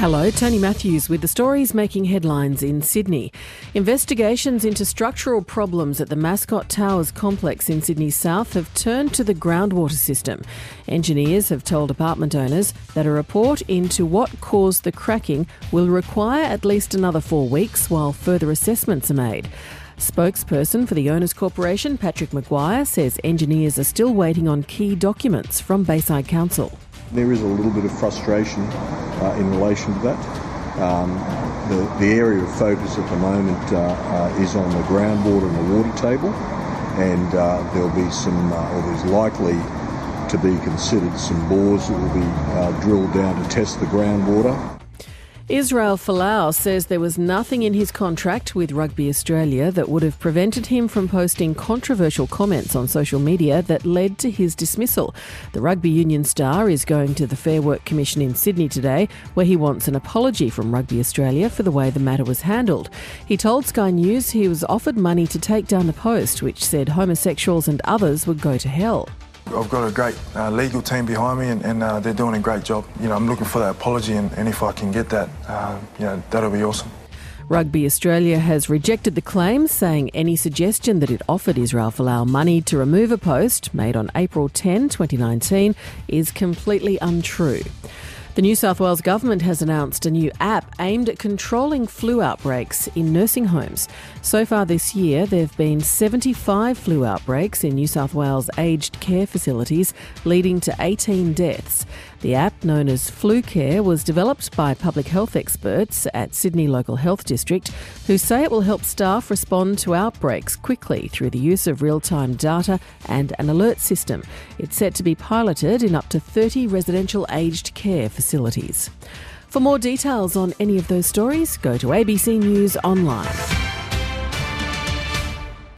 Hello, Tony Matthews with the stories making headlines in Sydney. Investigations into structural problems at the Mascot Towers complex in Sydney South have turned to the groundwater system. Engineers have told apartment owners that a report into what caused the cracking will require at least another four weeks while further assessments are made. Spokesperson for the Owners Corporation, Patrick McGuire, says engineers are still waiting on key documents from Bayside Council. There is a little bit of frustration uh, in relation to that. Um, the, the, area of focus at the moment uh, uh, is on the groundwater and the water table, and uh, there'll be some, uh, or there's likely to be considered some bores that will be drilled down to test the groundwater. Israel Folau says there was nothing in his contract with Rugby Australia that would have prevented him from posting controversial comments on social media that led to his dismissal. The rugby union star is going to the Fair Work Commission in Sydney today, where he wants an apology from Rugby Australia for the way the matter was handled. He told Sky News he was offered money to take down the post, which said homosexuals and others would go to hell. I've got a great uh, legal team behind me, and, and uh, they're doing a great job. You know, I'm looking for that apology, and, and if I can get that, uh, you know, that'll be awesome. Rugby Australia has rejected the claims, saying any suggestion that it offered Israel Folau money to remove a post made on April 10, 2019, is completely untrue. The New South Wales government has announced a new app aimed at controlling flu outbreaks in nursing homes. So far this year, there have been 75 flu outbreaks in New South Wales aged care facilities, leading to 18 deaths. The app, known as Flu Care, was developed by public health experts at Sydney Local Health District who say it will help staff respond to outbreaks quickly through the use of real time data and an alert system. It's set to be piloted in up to 30 residential aged care facilities. For more details on any of those stories, go to ABC News Online.